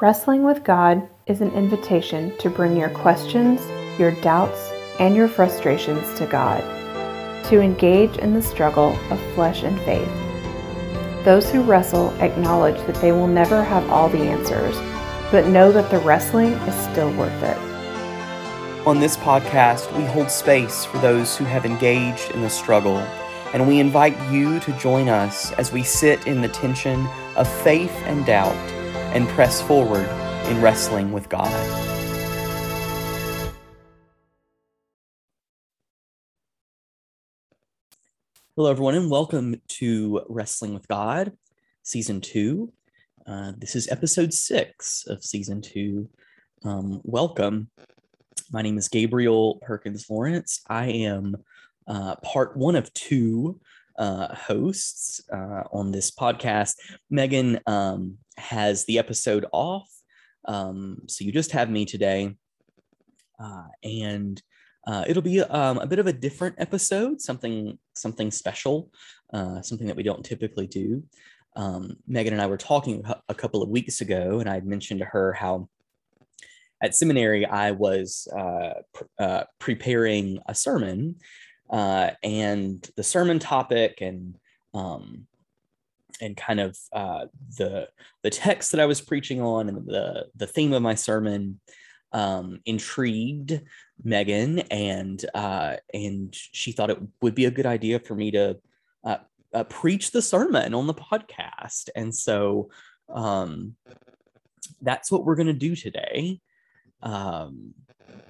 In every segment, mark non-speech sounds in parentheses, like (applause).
Wrestling with God is an invitation to bring your questions, your doubts, and your frustrations to God, to engage in the struggle of flesh and faith. Those who wrestle acknowledge that they will never have all the answers, but know that the wrestling is still worth it. On this podcast, we hold space for those who have engaged in the struggle, and we invite you to join us as we sit in the tension of faith and doubt and press forward in wrestling with God. Hello, everyone, and welcome to Wrestling with God, Season 2. Uh, this is episode six of Season 2. Um, welcome. My name is Gabriel Perkins Lawrence. I am uh, part one of two uh, hosts uh, on this podcast. Megan um, has the episode off, um, so you just have me today, uh, and uh, it'll be um, a bit of a different episode, something something special, uh, something that we don't typically do. Um, Megan and I were talking a couple of weeks ago, and I had mentioned to her how at seminary I was uh, pr- preparing a sermon uh, and the sermon topic and um, and kind of uh, the the text that I was preaching on and the the theme of my sermon um, intrigued Megan and uh, and she thought it would be a good idea for me to uh, uh, preach the sermon on the podcast and so um, that's what we're going to do today. Um,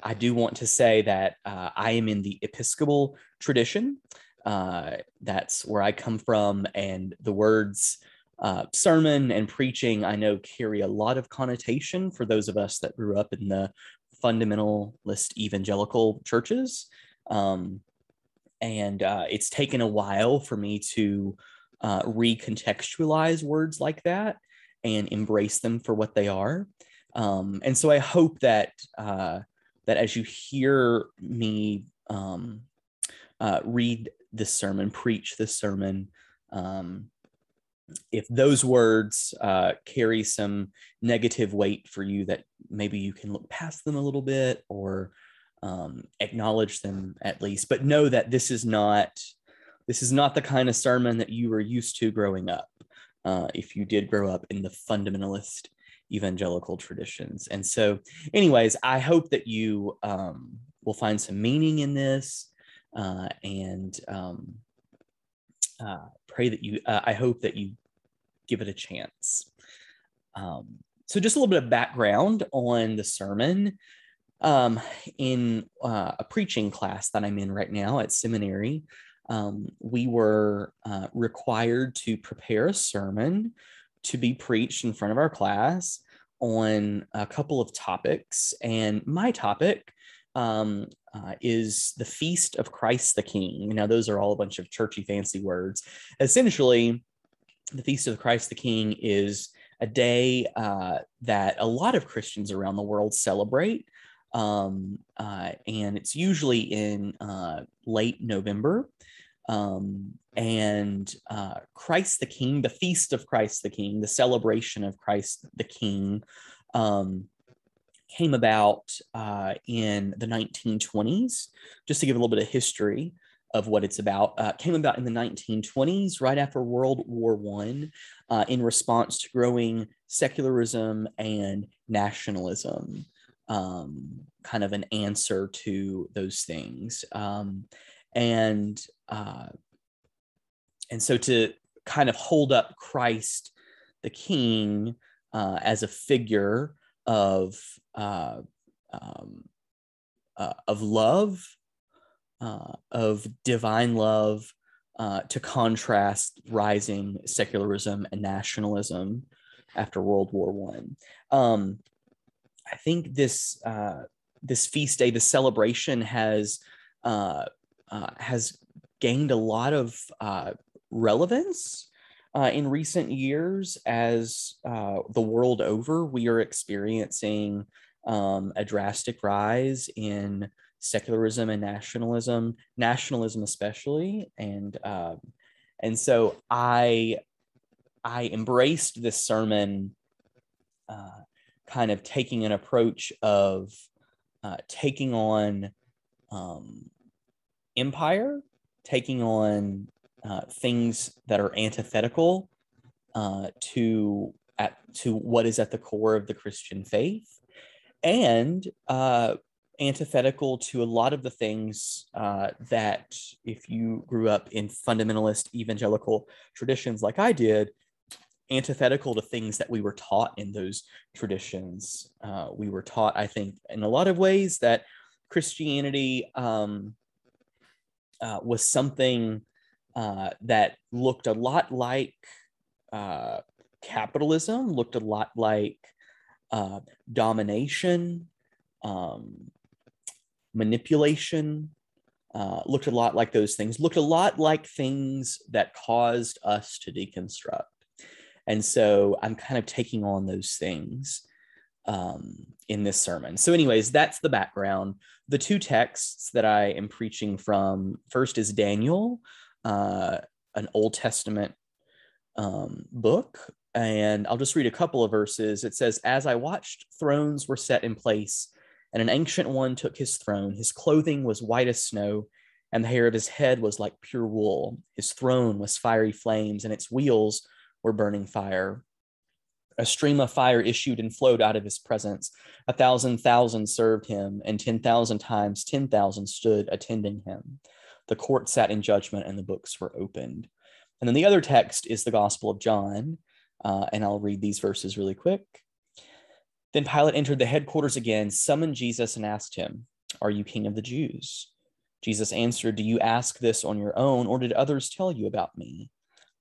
I do want to say that uh, I am in the Episcopal tradition. Uh, that's where I come from, and the words uh, sermon and preaching I know carry a lot of connotation for those of us that grew up in the fundamentalist evangelical churches. Um, and uh, it's taken a while for me to uh, recontextualize words like that and embrace them for what they are. Um, and so I hope that uh, that as you hear me um, uh, read this sermon, preach this sermon, um, if those words uh, carry some negative weight for you, that maybe you can look past them a little bit or um, acknowledge them at least, but know that this is not this is not the kind of sermon that you were used to growing up. Uh, if you did grow up in the fundamentalist evangelical traditions. And so, anyways, I hope that you um, will find some meaning in this uh, and um, uh, pray that you, uh, I hope that you give it a chance. Um, so, just a little bit of background on the sermon. Um, in uh, a preaching class that I'm in right now at seminary, um, we were uh, required to prepare a sermon to be preached in front of our class on a couple of topics. And my topic um, uh, is the Feast of Christ the King. Now, those are all a bunch of churchy, fancy words. Essentially, the Feast of Christ the King is a day uh, that a lot of Christians around the world celebrate. Um, uh, and it's usually in uh, late November. Um, and uh, Christ the King, the feast of Christ the King, the celebration of Christ the King, um, came about uh, in the 1920s. Just to give a little bit of history of what it's about, uh, came about in the 1920s, right after World War One, uh, in response to growing secularism and nationalism. Um, kind of an answer to those things. Um, and uh, and so to kind of hold up Christ the King uh, as a figure of uh, um, uh, of love, uh, of divine love, uh, to contrast rising secularism and nationalism after World War One. Um, I think this uh, this feast day, the celebration has has gained a lot of relevance uh, in recent years as uh, the world over we are experiencing um, a drastic rise in secularism and nationalism nationalism especially. And uh, and so i i embraced this sermon uh, kind of taking an approach of uh, taking on um, empire, taking on uh, things that are antithetical uh, to at to what is at the core of the Christian faith, and uh, antithetical to a lot of the things uh, that if you grew up in fundamentalist evangelical traditions like I did, antithetical to things that we were taught in those traditions. Uh, we were taught, I think, in a lot of ways that Christianity um, uh, was something uh, that looked a lot like uh, capitalism, looked a lot like uh, domination, um, manipulation, uh, looked a lot like those things, looked a lot like things that caused us to deconstruct. And so I'm kind of taking on those things um, in this sermon. So, anyways, that's the background. The two texts that I am preaching from first is Daniel, uh, an Old Testament um, book. And I'll just read a couple of verses. It says, As I watched, thrones were set in place, and an ancient one took his throne. His clothing was white as snow, and the hair of his head was like pure wool. His throne was fiery flames, and its wheels were burning fire. A stream of fire issued and flowed out of his presence. A thousand thousand served him, and 10,000 times 10,000 stood attending him. The court sat in judgment, and the books were opened. And then the other text is the Gospel of John, uh, and I'll read these verses really quick. Then Pilate entered the headquarters again, summoned Jesus, and asked him, Are you king of the Jews? Jesus answered, Do you ask this on your own, or did others tell you about me?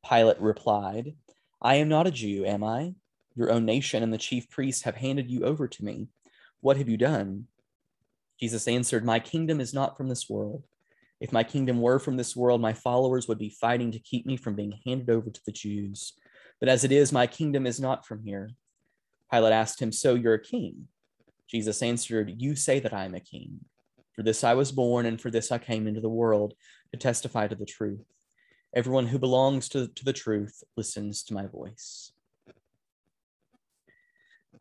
Pilate replied, I am not a Jew, am I? Your own nation and the chief priests have handed you over to me. What have you done? Jesus answered, My kingdom is not from this world. If my kingdom were from this world, my followers would be fighting to keep me from being handed over to the Jews. But as it is, my kingdom is not from here. Pilate asked him, So you're a king? Jesus answered, You say that I am a king. For this I was born, and for this I came into the world, to testify to the truth. Everyone who belongs to, to the truth listens to my voice.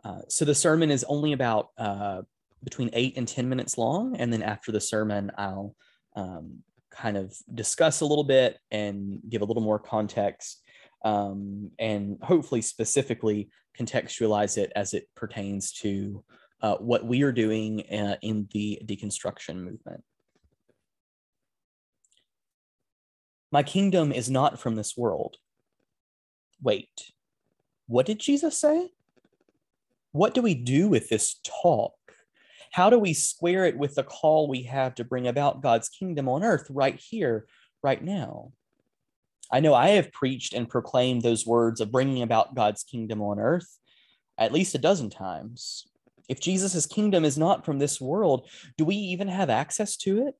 Uh, so the sermon is only about uh, between eight and 10 minutes long. And then after the sermon, I'll um, kind of discuss a little bit and give a little more context um, and hopefully specifically contextualize it as it pertains to uh, what we are doing uh, in the deconstruction movement. My kingdom is not from this world. Wait, what did Jesus say? What do we do with this talk? How do we square it with the call we have to bring about God's kingdom on earth right here, right now? I know I have preached and proclaimed those words of bringing about God's kingdom on earth at least a dozen times. If Jesus' kingdom is not from this world, do we even have access to it?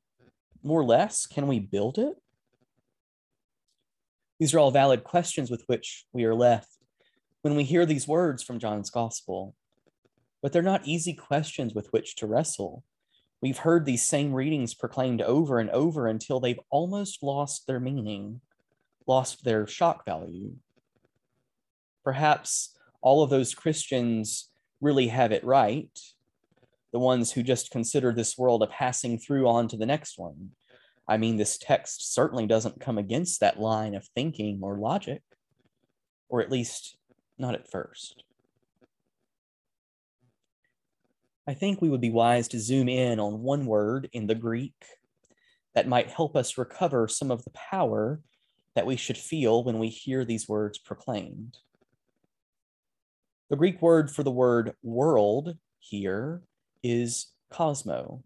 More or less, can we build it? These are all valid questions with which we are left when we hear these words from John's gospel. But they're not easy questions with which to wrestle. We've heard these same readings proclaimed over and over until they've almost lost their meaning, lost their shock value. Perhaps all of those Christians really have it right, the ones who just consider this world a passing through on to the next one, I mean, this text certainly doesn't come against that line of thinking or logic, or at least not at first. I think we would be wise to zoom in on one word in the Greek that might help us recover some of the power that we should feel when we hear these words proclaimed. The Greek word for the word world here is cosmo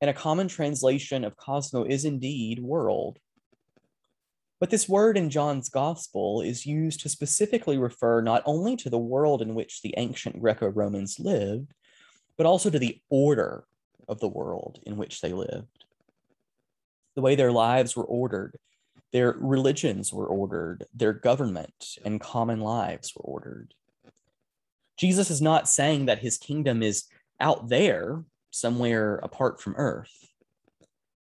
and a common translation of cosmo is indeed world. But this word in John's gospel is used to specifically refer not only to the world in which the ancient Greco Romans lived, but also to the order of the world in which they lived. The way their lives were ordered, their religions were ordered, their government and common lives were ordered. Jesus is not saying that his kingdom is out there somewhere apart from Earth.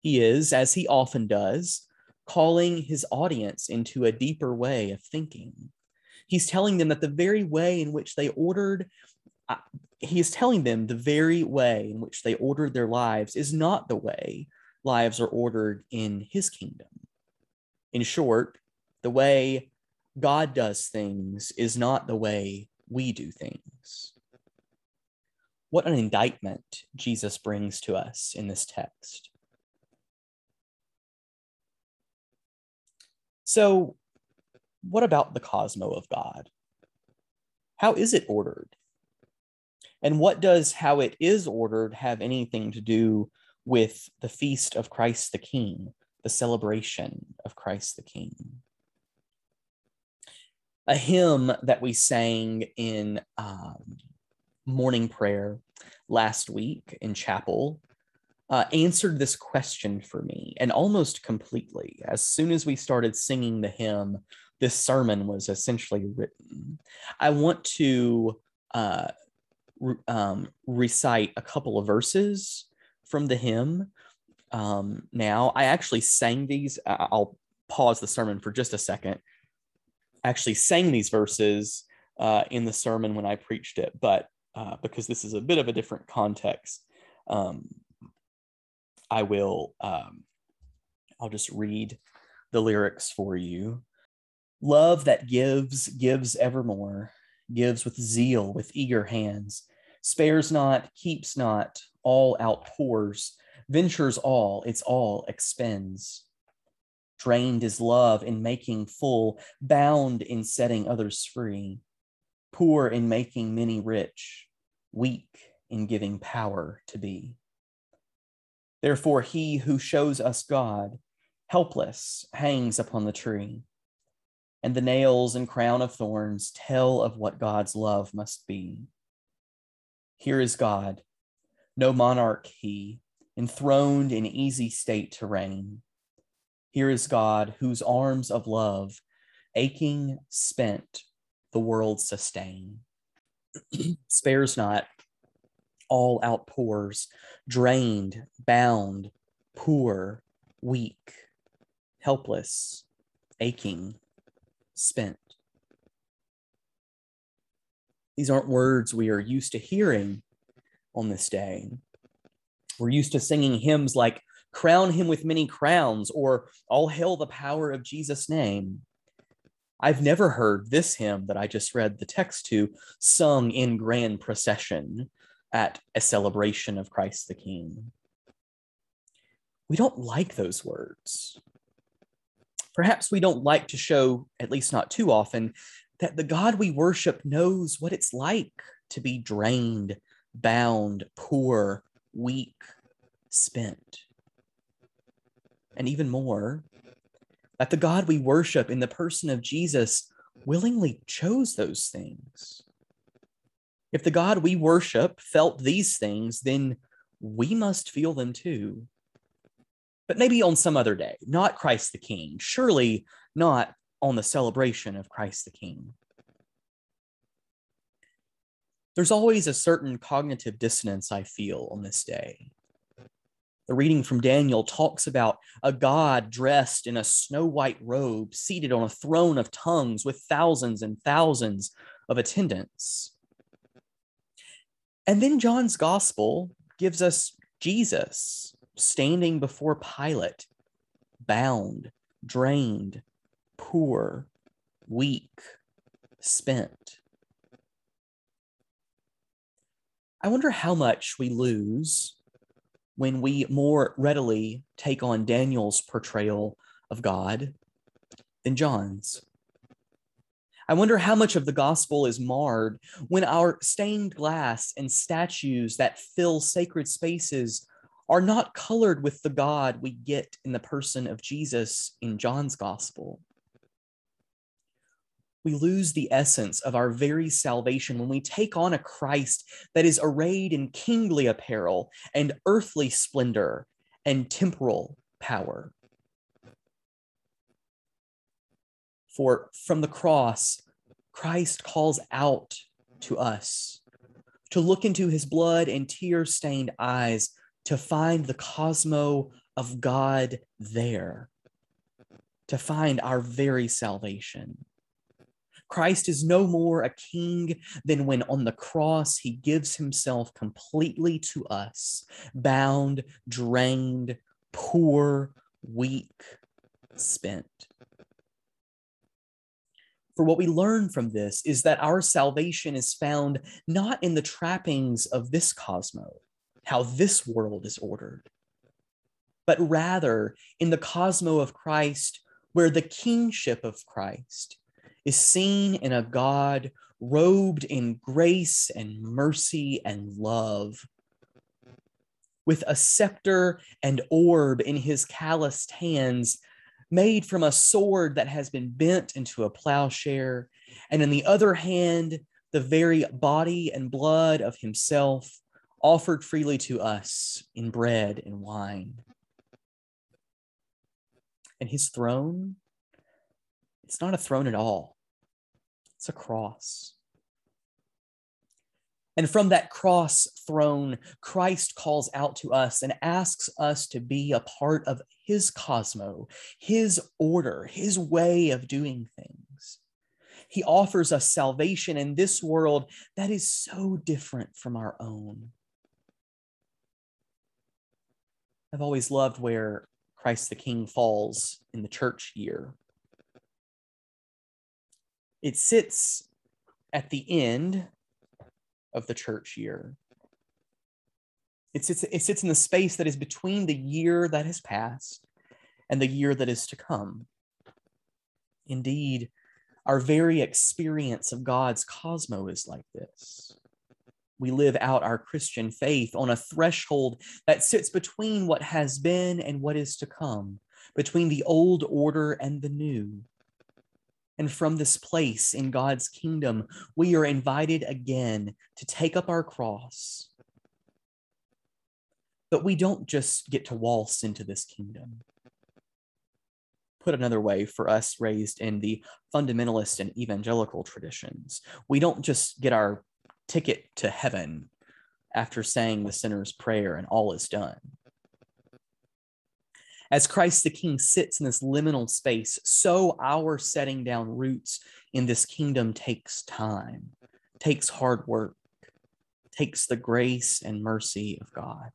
He is, as he often does, calling his audience into a deeper way of thinking. He's telling them that the very way in which they ordered, uh, he is telling them the very way in which they ordered their lives is not the way lives are ordered in his kingdom. In short, the way God does things is not the way we do things. What an indictment Jesus brings to us in this text. So, what about the cosmo of God? How is it ordered? And what does how it is ordered have anything to do with the feast of Christ the King, the celebration of Christ the King? A hymn that we sang in um, morning prayer last week in chapel uh, answered this question for me and almost completely. As soon as we started singing the hymn, this sermon was essentially written. I want to uh, re- um, recite a couple of verses from the hymn. Um, now, I actually sang these. I'll pause the sermon for just a second. I actually sang these verses uh, in the sermon when I preached it, but uh, because this is a bit of a different context, um, I will. Um, I'll just read the lyrics for you. Love that gives, gives evermore, gives with zeal, with eager hands, spares not, keeps not, all outpours, ventures all, its all expends. Drained is love in making full, bound in setting others free, poor in making many rich, weak in giving power to be. Therefore, he who shows us God, helpless, hangs upon the tree and the nails and crown of thorns tell of what God's love must be. Here is God, no monarch he, enthroned in easy state to reign. Here is God, whose arms of love, aching, spent, the world sustain. (clears throat) Spares not, all outpours, drained, bound, poor, weak, helpless, aching, spent. These aren't words we are used to hearing on this day. We're used to singing hymns like Crown Him with Many Crowns or All Hail the Power of Jesus' Name. I've never heard this hymn that I just read the text to sung in grand procession at a celebration of Christ the King. We don't like those words. Perhaps we don't like to show, at least not too often, that the God we worship knows what it's like to be drained, bound, poor, weak, spent. And even more, that the God we worship in the person of Jesus willingly chose those things. If the God we worship felt these things, then we must feel them too but maybe on some other day, not Christ the King, surely not on the celebration of Christ the King. There's always a certain cognitive dissonance I feel on this day. The reading from Daniel talks about a God dressed in a snow white robe, seated on a throne of tongues with thousands and thousands of attendants. And then John's gospel gives us Jesus, standing before Pilate, bound, drained, poor, weak, spent. I wonder how much we lose when we more readily take on Daniel's portrayal of God than John's. I wonder how much of the gospel is marred when our stained glass and statues that fill sacred spaces are not colored with the God we get in the person of Jesus in John's gospel. We lose the essence of our very salvation when we take on a Christ that is arrayed in kingly apparel and earthly splendor and temporal power. For from the cross, Christ calls out to us to look into his blood and tear stained eyes to find the cosmo of God there, to find our very salvation, Christ is no more a king than when on the cross he gives himself completely to us, bound, drained, poor, weak, spent. For what we learn from this is that our salvation is found not in the trappings of this cosmos, how this world is ordered, but rather in the cosmo of Christ, where the kingship of Christ is seen in a God robed in grace and mercy and love. With a scepter and orb in his calloused hands, made from a sword that has been bent into a plowshare, and in the other hand, the very body and blood of himself offered freely to us in bread and wine. And his throne, it's not a throne at all. It's a cross. And from that cross throne, Christ calls out to us and asks us to be a part of his cosmo, his order, his way of doing things. He offers us salvation in this world that is so different from our own. I've always loved where Christ the King falls in the church year it sits at the end of the church year. It sits, it sits in the space that is between the year that has passed and the year that is to come. Indeed, our very experience of God's cosmos is like this. We live out our Christian faith on a threshold that sits between what has been and what is to come, between the old order and the new. And from this place in God's kingdom, we are invited again to take up our cross. But we don't just get to waltz into this kingdom. Put another way, for us raised in the fundamentalist and evangelical traditions, we don't just get our ticket to heaven after saying the sinner's prayer and all is done. As Christ the King sits in this liminal space, so our setting down roots in this kingdom takes time, takes hard work, takes the grace and mercy of God.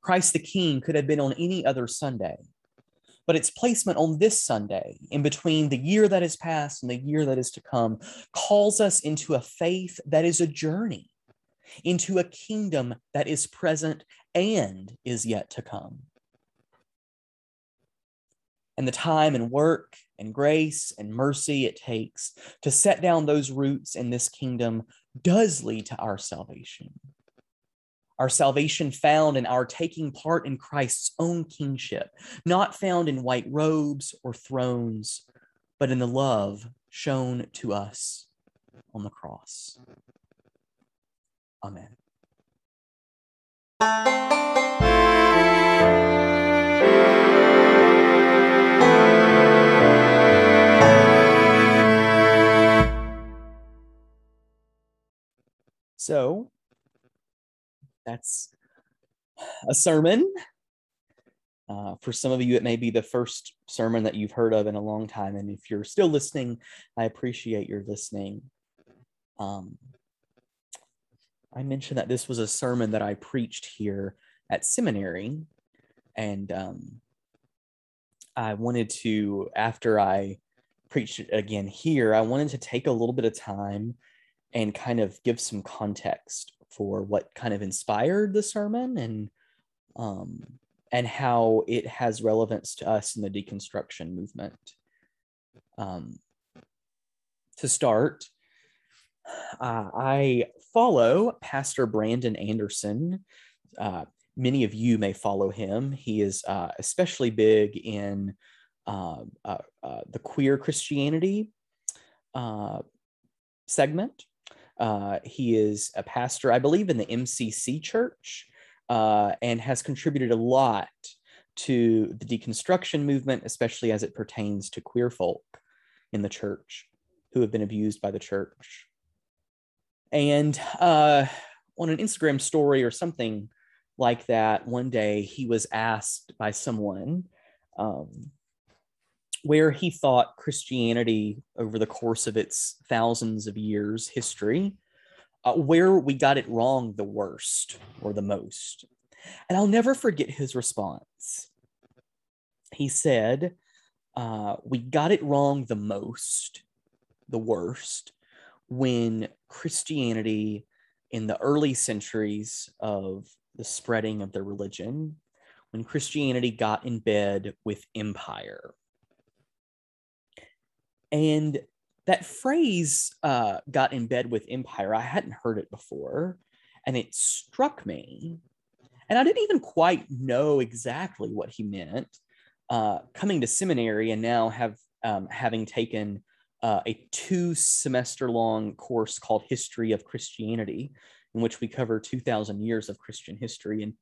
Christ the King could have been on any other Sunday, but its placement on this Sunday, in between the year that has passed and the year that is to come, calls us into a faith that is a journey, into a kingdom that is present and is yet to come and the time and work and grace and mercy it takes to set down those roots in this kingdom does lead to our salvation. Our salvation found in our taking part in Christ's own kingship, not found in white robes or thrones, but in the love shown to us on the cross. Amen. So that's a sermon. Uh, for some of you, it may be the first sermon that you've heard of in a long time. And if you're still listening, I appreciate your listening. Um, I mentioned that this was a sermon that I preached here at seminary. And um, I wanted to, after I preached it again here, I wanted to take a little bit of time and kind of give some context for what kind of inspired the sermon and um, and how it has relevance to us in the deconstruction movement. Um, to start, uh, I follow Pastor Brandon Anderson. Uh, many of you may follow him. He is uh, especially big in uh, uh, uh, the queer Christianity segment. Uh, he is a pastor, I believe, in the MCC church uh, and has contributed a lot to the deconstruction movement, especially as it pertains to queer folk in the church who have been abused by the church. And uh, on an Instagram story or something like that, one day he was asked by someone, um, where he thought Christianity, over the course of its thousands of years history, uh, where we got it wrong the worst or the most. And I'll never forget his response. He said, uh, We got it wrong the most, the worst, when Christianity in the early centuries of the spreading of the religion, when Christianity got in bed with empire. And that phrase uh, got in bed with empire. I hadn't heard it before, and it struck me. And I didn't even quite know exactly what he meant. Uh, coming to seminary and now have um, having taken uh, a two semester long course called History of Christianity, in which we cover 2,000 years of Christian history in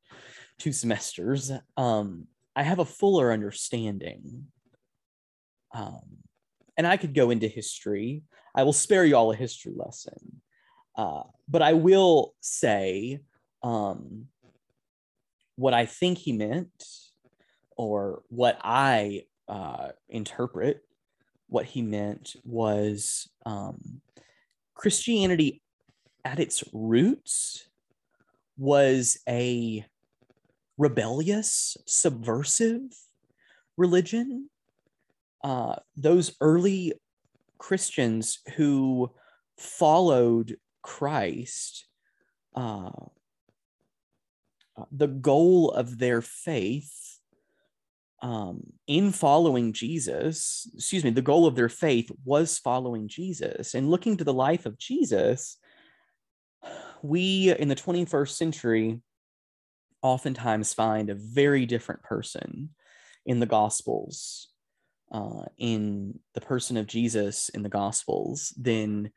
two semesters, um, I have a fuller understanding. Um, and I could go into history. I will spare you all a history lesson. Uh, but I will say um, what I think he meant or what I uh, interpret what he meant was um, Christianity at its roots was a rebellious, subversive religion uh, those early Christians who followed Christ, uh, the goal of their faith um, in following Jesus, excuse me, the goal of their faith was following Jesus. And looking to the life of Jesus, we in the 21st century oftentimes find a very different person in the Gospels uh, in the person of Jesus in the Gospels than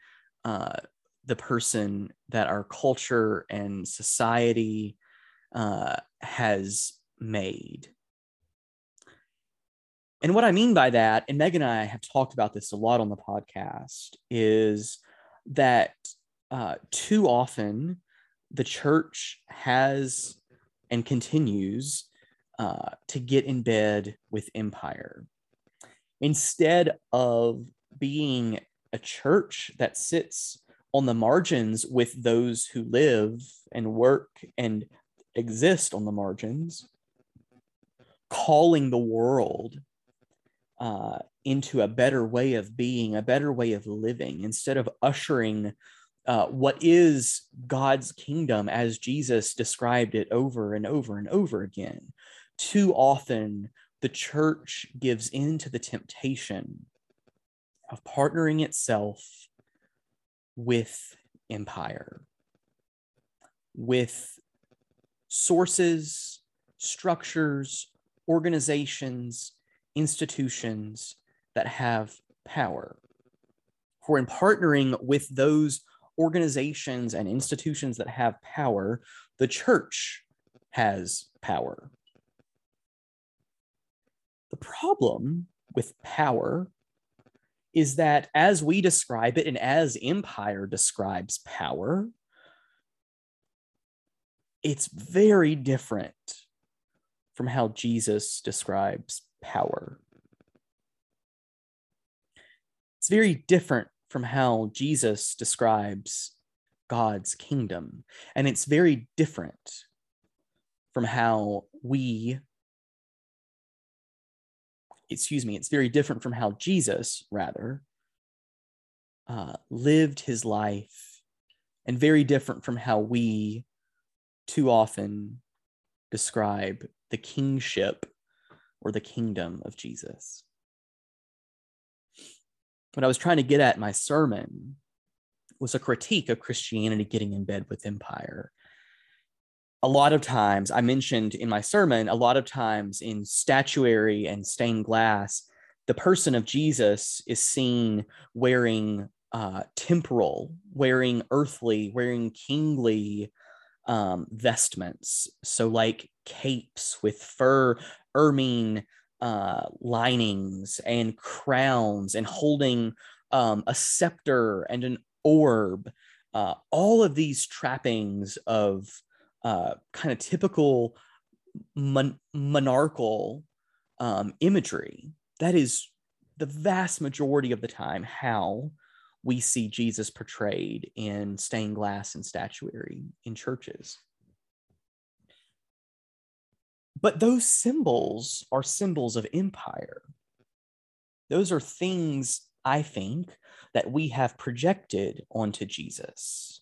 uh, the person that our culture and society uh, has made. And what I mean by that, and Meg and I have talked about this a lot on the podcast, is that uh, too often the church has and continues uh, to get in bed with empire instead of being a church that sits on the margins with those who live and work and exist on the margins, calling the world uh, into a better way of being, a better way of living, instead of ushering uh, what is God's kingdom as Jesus described it over and over and over again. Too often, the church gives in to the temptation of partnering itself with empire, with sources, structures, organizations, institutions that have power. For in partnering with those organizations and institutions that have power, the church has power. The problem with power is that as we describe it and as empire describes power, it's very different from how Jesus describes power. It's very different from how Jesus describes God's kingdom. And it's very different from how we excuse me, it's very different from how Jesus, rather, uh, lived his life, and very different from how we too often describe the kingship or the kingdom of Jesus. What I was trying to get at in my sermon was a critique of Christianity getting in bed with empire a lot of times, I mentioned in my sermon, a lot of times in statuary and stained glass, the person of Jesus is seen wearing uh, temporal, wearing earthly, wearing kingly um, vestments. So, like capes with fur, ermine uh, linings and crowns, and holding um, a scepter and an orb. Uh, all of these trappings of uh, kind of typical mon- monarchical um, imagery that is the vast majority of the time how we see Jesus portrayed in stained glass and statuary in churches. But those symbols are symbols of empire. Those are things, I think, that we have projected onto Jesus.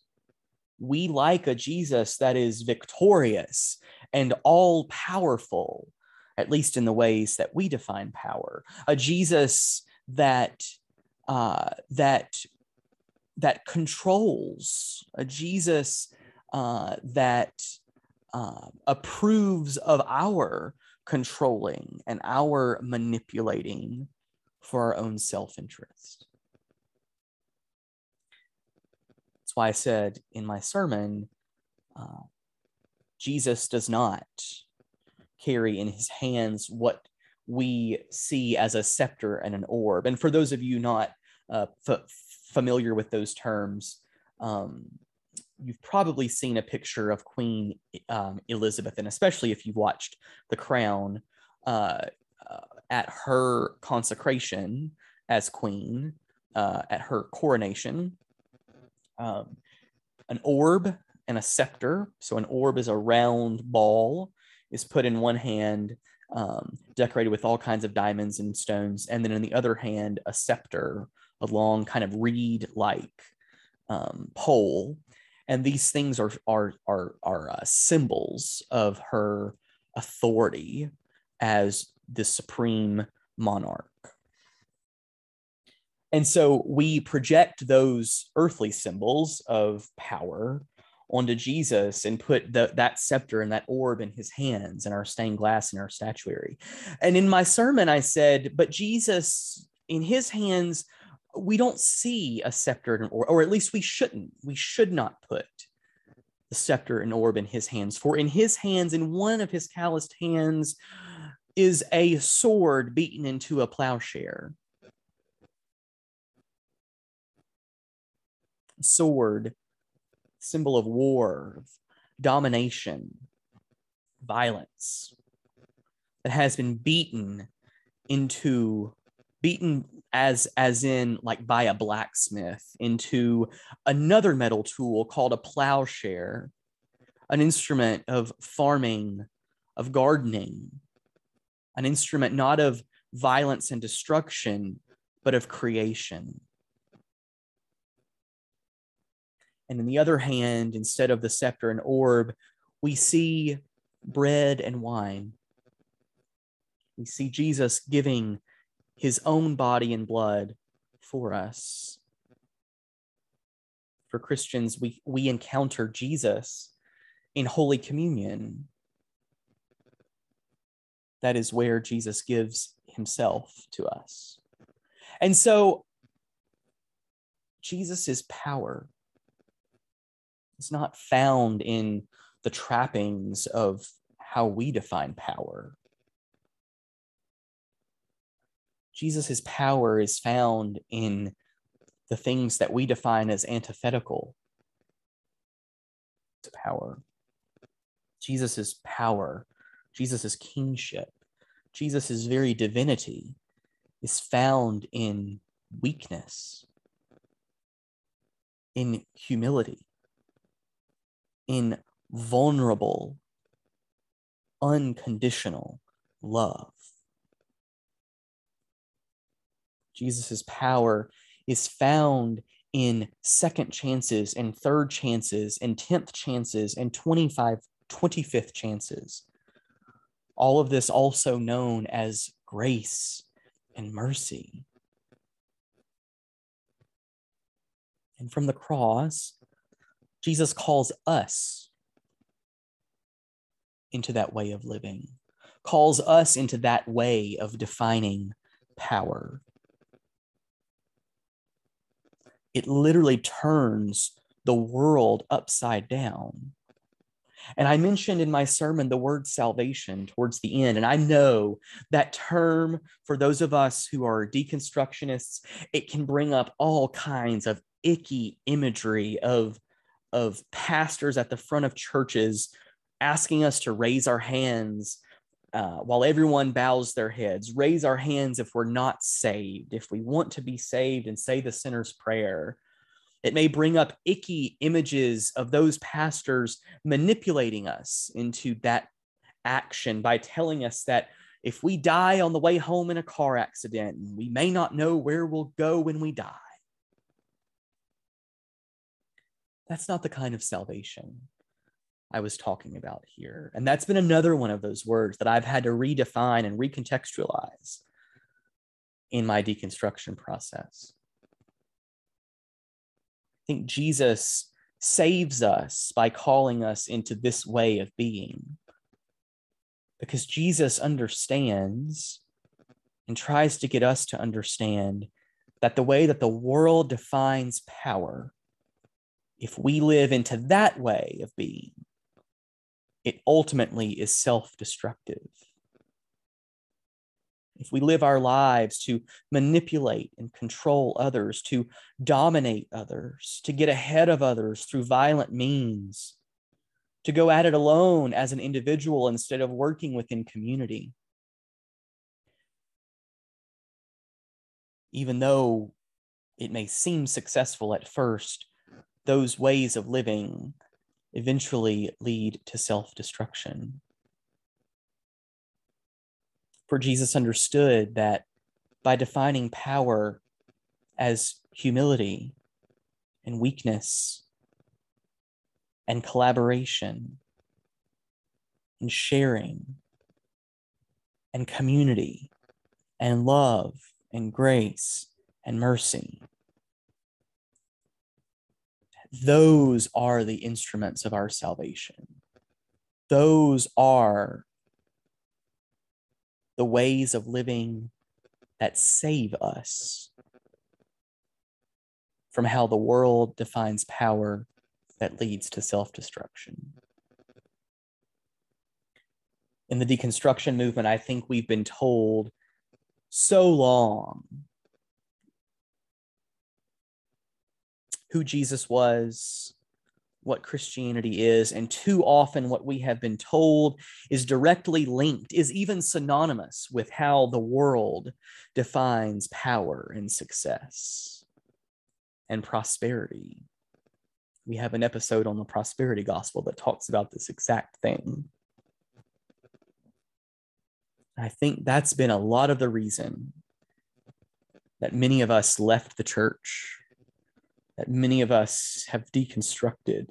We like a Jesus that is victorious and all powerful, at least in the ways that we define power. A Jesus that uh, that that controls, a Jesus uh, that uh, approves of our controlling and our manipulating for our own self interest. Why I said in my sermon uh, Jesus does not carry in his hands what we see as a scepter and an orb. And for those of you not uh, f- familiar with those terms, um, you've probably seen a picture of Queen um, Elizabeth, and especially if you've watched The Crown, uh, uh, at her consecration as queen, uh, at her coronation, um, an orb and a scepter. So an orb is a round ball, is put in one hand, um, decorated with all kinds of diamonds and stones, and then in the other hand, a scepter, a long kind of reed-like um, pole and these things are are are are uh, symbols of her authority as the supreme monarch and so we project those earthly symbols of power onto Jesus and put the, that scepter and that orb in his hands and our stained glass and our statuary. And in my sermon, I said, but Jesus, in his hands, we don't see a scepter and orb, or at least we shouldn't. We should not put the scepter and orb in his hands, for in his hands, in one of his calloused hands, is a sword beaten into a plowshare. Sword, symbol of war, domination, violence, that has been beaten into beaten as as in like by a blacksmith into another metal tool called a plowshare an instrument of farming of gardening an instrument not of violence and destruction but of creation and in the other hand instead of the scepter and orb we see bread and wine we see jesus giving his own body and blood for us. For Christians, we, we encounter Jesus in Holy Communion. That is where Jesus gives himself to us. And so, Jesus' power is not found in the trappings of how we define power. Jesus' power is found in the things that we define as antithetical to power. Jesus' power, Jesus' kingship, Jesus' very divinity is found in weakness, in humility, in vulnerable, unconditional love. Jesus' power is found in second chances and third chances and 10th chances and 25 25th chances all of this also known as grace and mercy and from the cross jesus calls us into that way of living calls us into that way of defining power it literally turns the world upside down. And I mentioned in my sermon the word salvation towards the end. And I know that term, for those of us who are deconstructionists, it can bring up all kinds of icky imagery of, of pastors at the front of churches asking us to raise our hands uh, while everyone bows their heads, raise our hands if we're not saved, if we want to be saved and say the sinner's prayer. It may bring up icky images of those pastors manipulating us into that action by telling us that if we die on the way home in a car accident, we may not know where we'll go when we die. That's not the kind of salvation I was talking about here. And that's been another one of those words that I've had to redefine and recontextualize in my deconstruction process. I think Jesus saves us by calling us into this way of being. Because Jesus understands and tries to get us to understand that the way that the world defines power, if we live into that way of being, it ultimately is self destructive. If we live our lives to manipulate and control others, to dominate others, to get ahead of others through violent means, to go at it alone as an individual instead of working within community, even though it may seem successful at first, those ways of living eventually lead to self destruction. For Jesus understood that by defining power as humility and weakness and collaboration and sharing and community and love and grace and mercy those are the instruments of our salvation. Those are the ways of living that save us from how the world defines power that leads to self destruction. In the deconstruction movement, I think we've been told so long who Jesus was, what Christianity is, and too often what we have been told is directly linked, is even synonymous with how the world defines power and success and prosperity. We have an episode on the prosperity gospel that talks about this exact thing. I think that's been a lot of the reason that many of us left the church that many of us have deconstructed.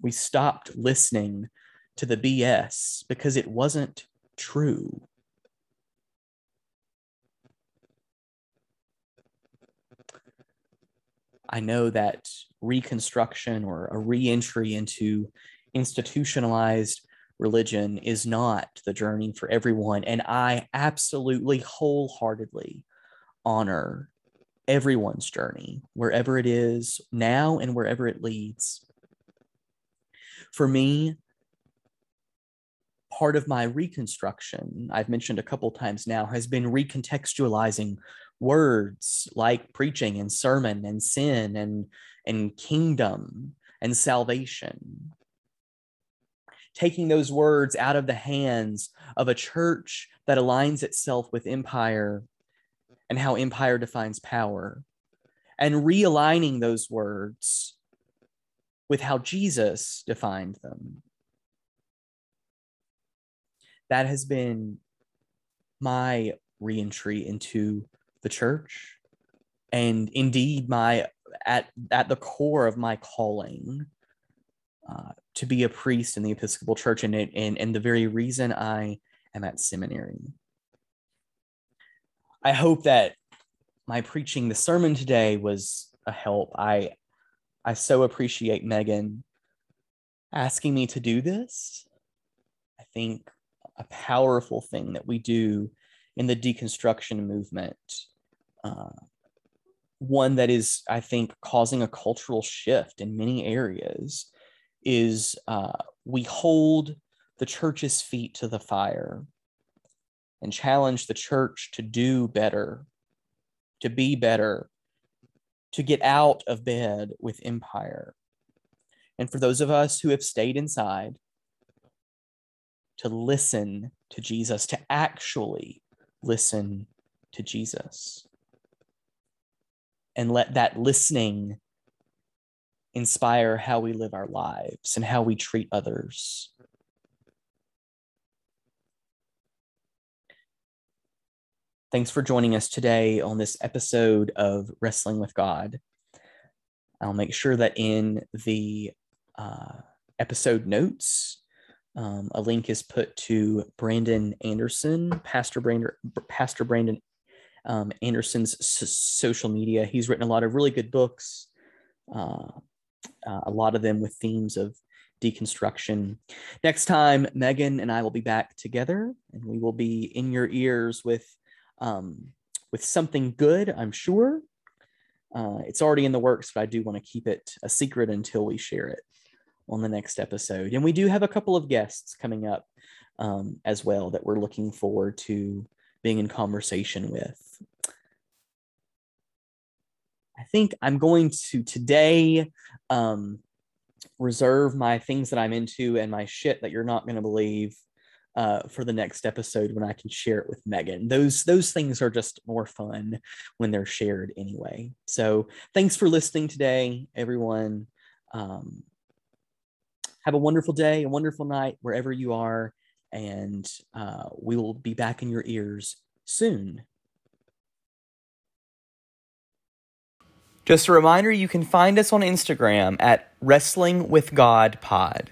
We stopped listening to the BS because it wasn't true. I know that reconstruction or a reentry into institutionalized religion is not the journey for everyone. And I absolutely wholeheartedly honor everyone's journey, wherever it is now and wherever it leads. For me, part of my reconstruction, I've mentioned a couple times now, has been recontextualizing words like preaching and sermon and sin and, and kingdom and salvation. Taking those words out of the hands of a church that aligns itself with empire and how empire defines power, and realigning those words with how Jesus defined them. That has been my reentry into the church and indeed my at at the core of my calling uh, to be a priest in the Episcopal Church and, and and the very reason I am at seminary. I hope that my preaching the sermon today was a help. I I so appreciate Megan asking me to do this. I think a powerful thing that we do in the deconstruction movement, uh, one that is, I think, causing a cultural shift in many areas, is uh, we hold the church's feet to the fire and challenge the church to do better, to be better, to get out of bed with empire. And for those of us who have stayed inside, to listen to Jesus, to actually listen to Jesus. And let that listening inspire how we live our lives and how we treat others. Thanks for joining us today on this episode of Wrestling with God. I'll make sure that in the uh, episode notes, um, a link is put to Brandon Anderson, Pastor Brandon, Pastor Brandon um, Anderson's social media. He's written a lot of really good books, uh, uh, a lot of them with themes of deconstruction. Next time, Megan and I will be back together, and we will be in your ears with um, with something good, I'm sure. Uh, it's already in the works, but I do want to keep it a secret until we share it on the next episode. And we do have a couple of guests coming up um, as well that we're looking forward to being in conversation with. I think I'm going to today um, reserve my things that I'm into and my shit that you're not going to believe uh, for the next episode when I can share it with Megan. Those those things are just more fun when they're shared anyway. So thanks for listening today, everyone. Um, have a wonderful day, a wonderful night wherever you are, and uh, we will be back in your ears soon. Just a reminder you can find us on Instagram at Wrestling with God Pod.